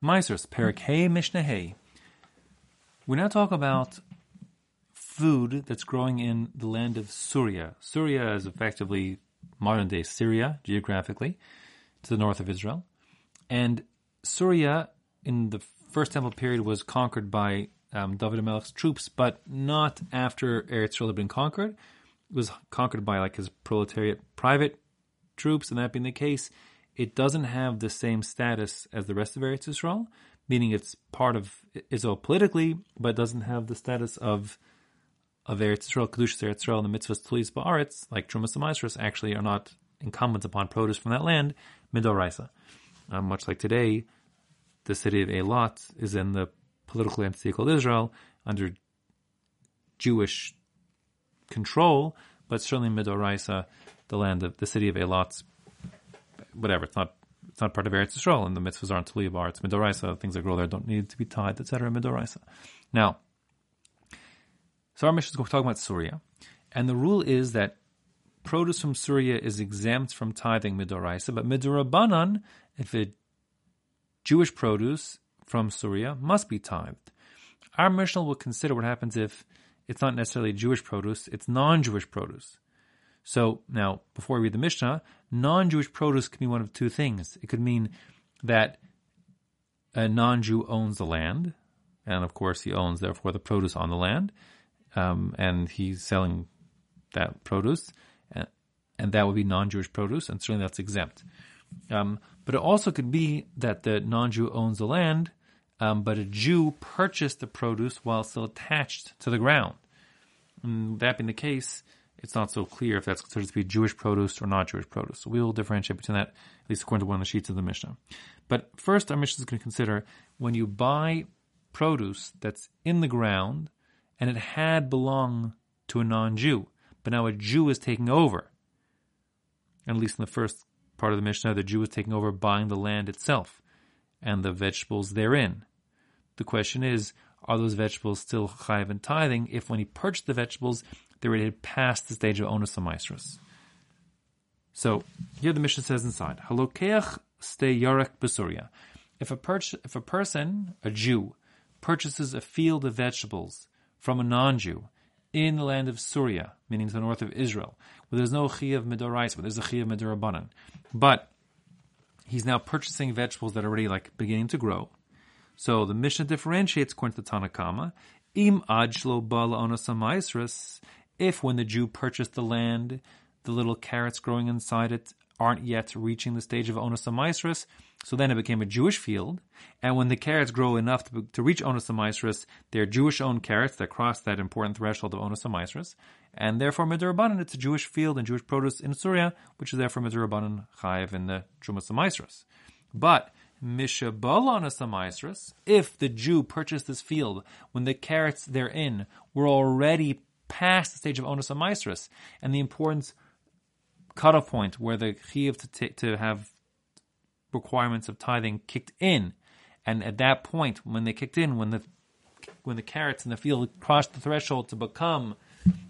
Ma'asros, Perek Hey. We now talk about food that's growing in the land of Syria. Syria is effectively modern day Syria, geographically, to the north of Israel. And Syria, in the First Temple period, was conquered by um, David Melech's troops, but not after Eretz Israel had been conquered. It was conquered by like his proletariat private troops, and that being the case, it doesn't have the same status as the rest of Eretz Yisrael, meaning it's part of Israel politically, but doesn't have the status of of Eretz Yisrael, Kedushas Eretz Israel, and the mitzvahs Tulis Ba'aretz, like Trumas and actually are not incumbent upon produce from that land, Midoraisa. Um, much like today, the city of Eilat is in the political entity called Israel under Jewish control, but certainly Midoraisa, the land of the city of Eilat, whatever, it's not it's not part of Eretz Yisrael, and the mitzvahs aren't Tuliv It's Midoraisa, things that grow there don't need to be tied, etc. Midoraisa. Now, so our Mishnah is talking about Syria, and the rule is that produce from Syria is exempt from tithing midoraisa, but midorabanan, if it Jewish produce from Syria must be tithed. Our Mishnah will consider what happens if it's not necessarily Jewish produce, it's non-Jewish produce. So now, before we read the Mishnah, non-Jewish produce can be one of two things. It could mean that a non-Jew owns the land, and of course he owns therefore the produce on the land um, and he's selling that produce, and, and, that would be non-Jewish produce, and certainly that's exempt. Um, but it also could be that the non-Jew owns the land, um, but a Jew purchased the produce while still attached to the ground. And that being the case, it's not so clear if that's considered to be Jewish produce or not Jewish produce. So we will differentiate between that, at least according to one of the sheets of the Mishnah. But first, our Mishnah is going to consider when you buy produce that's in the ground and it had belonged to a non-Jew, but now a Jew is taking over. at least in the first part of the Mishnah, the Jew is taking over buying the land itself and the vegetables therein. The question is, are those vegetables still chayiv and tithing if when he purchased the vegetables, they had passed the stage of onus amaisrus? So here the Mishnah says inside, halokeach ste yarek besuria. If a, if a person, a Jew, purchases a field of vegetables from a non-Jew in the land of Syria, meaning to the north of Israel, where there's no chi of midorais, but there's a chi of midorabanan. But he's now purchasing vegetables that are already like beginning to grow. So the Mishnah differentiates according to Tanakama. Im ajlo bala if when the Jew purchased the land, the little carrots growing inside it aren't yet reaching the stage of onus so then it became a Jewish field. And when the carrots grow enough to, to reach onus they're Jewish-owned carrots that cross that important threshold of onus. And therefore, midurabanan, it's a Jewish field and Jewish produce in Syria, which is therefore midurabanan chayiv in the trumas. But mishabal onus if the Jew purchased this field when the carrots therein were already past the stage of onus amaisrus, and the importance cutoff point where the chiyuv to, t- to have requirements of tithing kicked in, and at that point, when they kicked in, when the when the carrots in the field crossed the threshold to become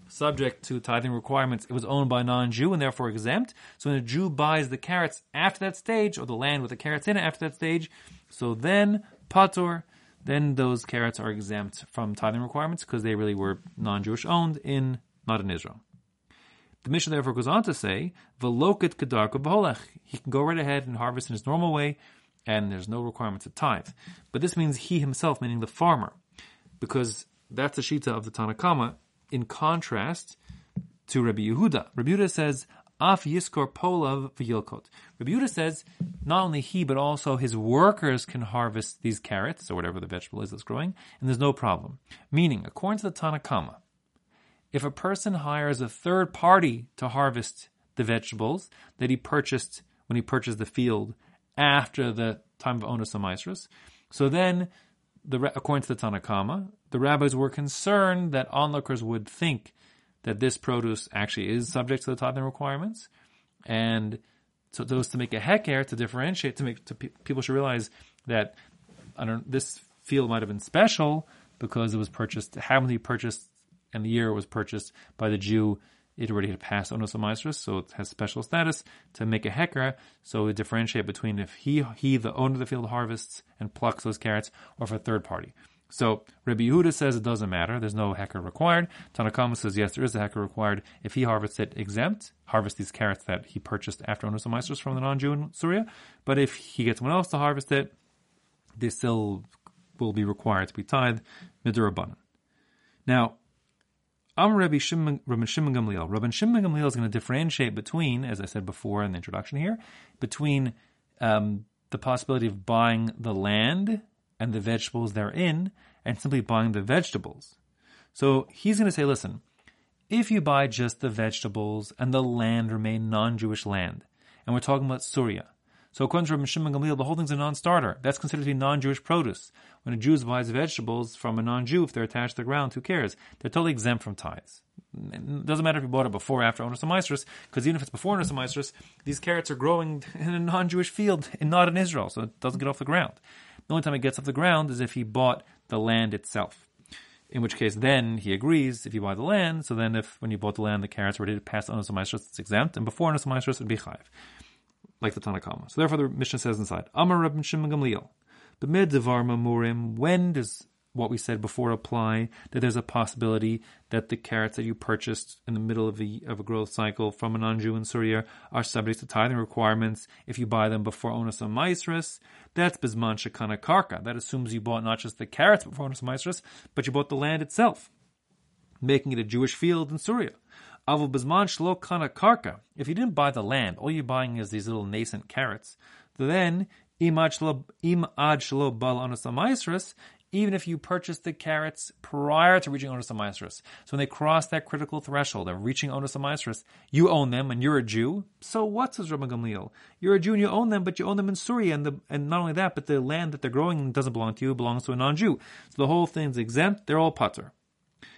subject to tithing requirements, it was owned by a non-Jew and therefore exempt. So when a Jew buys the carrots after that stage, or the land with the carrots in it after that stage, so then patur, then those carrots are exempt from tithing requirements because they really were non-Jewish owned in not in Israel. The Mishnah therefore goes on to say, "Velokit kedarka b'holech." He can go right ahead and harvest in his normal way, and there's no requirement to tithe. But this means he himself, meaning the farmer, because that's the shita of the Tanakama. In contrast to Rabbi Yehuda, Rabbi Yehuda says, "Af yiskor polav v'yilkot." Rabbi Yehuda says not only he but also his workers can harvest these carrots or whatever the vegetable is that's growing, and there's no problem. Meaning, according to the Tanakhama, if a person hires a third party to harvest the vegetables that he purchased when he purchased the field after the time of Onus Amaisrus, so then, the, according to the Tanakama, the rabbis were concerned that onlookers would think that this produce actually is subject to the tithing requirements, and so those to make a heker to differentiate to make to pe- people should realize that I don't this field might have been special because it was purchased be purchased and the year it was purchased by the Jew it already had passed onus amaisrus, so it has special status to make a hecker. So we differentiate between if he he the owner of the field harvests and plucks those carrots, or if a third party. So Rabbi Yehuda says it doesn't matter. There's no hecker required. Tanakama says yes, there is a hecker required. If he harvests it exempt, harvest these carrots that he purchased after onus Meisters from the non-Jew in Syria. But if he gets someone else to harvest it, they still will be required to be tithed midrabanan. Now, I'm Rabbi Shimon, Rabbi Shimon Gamliel. Rabbi Shimon Gamliel is going to differentiate between, as I said before in the introduction here, between um, the possibility of buying the land and the vegetables therein, and simply buying the vegetables. So he's going to say, listen, if you buy just the vegetables and the land remain non-Jewish land, and we're talking about Surya, so according to Rabbi Shimon Gamliel, the whole thing's a non-starter. That's considered to be non-Jewish produce. When a Jew buys vegetables from a non-Jew, if they're attached to the ground, who cares? They're totally exempt from tithes. It doesn't matter if you bought it before or after Onus Maestros, because even if it's before Onus Maestros, these carrots are growing in a non-Jewish field and not in Israel, so it doesn't get off the ground. The only time it gets off the ground is if he bought the land itself. In which case, then he agrees if you buy the land. So then, if when you bought the land, the carrots were ready to pass onus maestros, it's exempt, and before onus maestros, it'd be chayiv like the Tanakama. So therefore, the Mishnah says inside, Amar Rabbi Shimon Gamliel. B'mid devar mamurim. When does what we said before apply? That there's a possibility that the carrots that you purchased in the middle of a of a growth cycle from a non-Jew in Syria are subject to tithing requirements if you buy them before onus maestris. That's bisman shekana karka. That assumes you bought not just the carrots before onus maestris, but you bought the land itself, making it a Jewish field in Syria. Avul bizman shlo kana karka. If you didn't buy the land, all you're buying is these little nascent carrots. Then im ad shlo bal anus even if you purchased the carrots prior to reaching onus amaisrus. So when they cross that critical threshold of reaching onus amaisrus, you own them and you're a Jew. So what, says Rabbi Gamliel? You're a Jew and you own them, but you own them in Syria. And, the, and not only that, but the land that they're growing doesn't belong to you, belongs to a non-Jew. So the whole thing's exempt, they're all patur.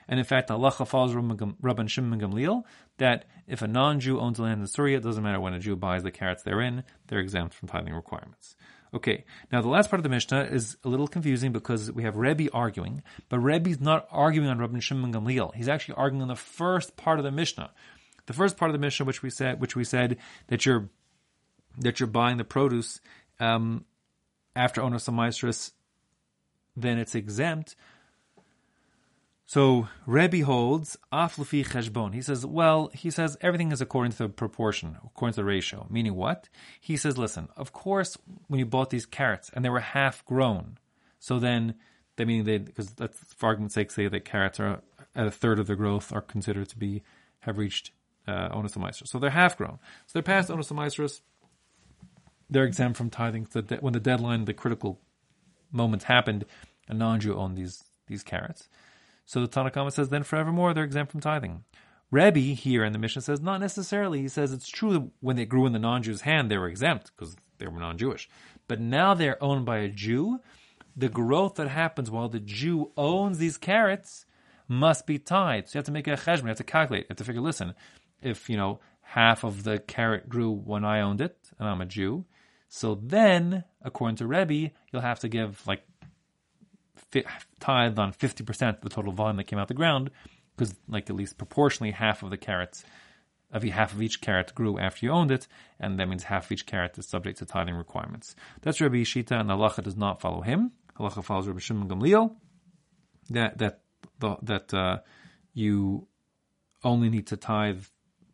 And in fact, Halacha follows Rabban Shimon Gamliel that if a non-Jew owns land in Syria, it doesn't matter when a Jew buys the carrots therein, they're exempt from tithing requirements. Okay, now the last part of the Mishnah is a little confusing because we have Rebbe arguing, but Rebbe's not arguing on Rabban Shimon Gamliel. He's actually arguing on the first part of the Mishnah. The first part of the Mishnah, which we said, which we said that you're that you're buying the produce um, after onus then it's exempt. So Rebbe holds aflufi cheshbon. He says, well, he says everything is according to the proportion, according to the ratio. Meaning what? He says, listen, of course, when you bought these carrots and they were half grown, so then that meaning they because that's for argument's sake say that carrots are at a third of their growth are considered to be have reached uh, onus So they're half grown. So they're past onus They're exempt from tithing. So when the deadline, the critical moments happened, a non-Jew owned these these carrots. So the Tanakhama says, then forevermore they're exempt from tithing. Rebbe here in the Mishnah says, not necessarily. He says it's true that when they grew in the non-Jew's hand, they were exempt because they were non-Jewish. But now they're owned by a Jew. The growth that happens while the Jew owns these carrots must be tithed. So you have to make a cheshbon. You have to calculate. You have to figure, listen, if, you know, half of the carrot grew when I owned it, and I'm a Jew, so then, according to Rebbe, you'll have to give like tithed on 50% of the total volume that came out the ground, because like at least proportionally half of the carrots, of half of each carrot grew after you owned it, and that means half of each carrot is subject to tithing requirements. That's Rebbe's shita, and Halacha does not follow him. Halacha follows Rabbi Shimon Gamliel, that that that uh, you only need to tithe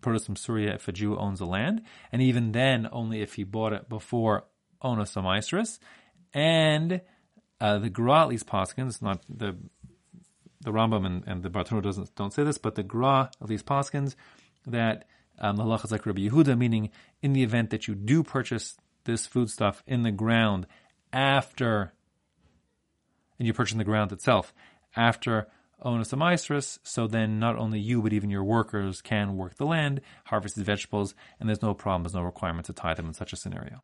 produce from Syria if a Jew owns the land, and even then only if he bought it before onus amaisris, and uh, the Gra at least Paskins, not the the Rambam and, and the Bartenura doesn't don't say this, but the Gra at least Paskins that um, halacha is like Rabbi Yehuda, meaning in the event that you do purchase this foodstuff in the ground after, and you purchase in the ground itself after onus amaisris, so then not only you but even your workers can work the land, harvest the vegetables, and there's no problem, there's no requirement to tie them in such a scenario.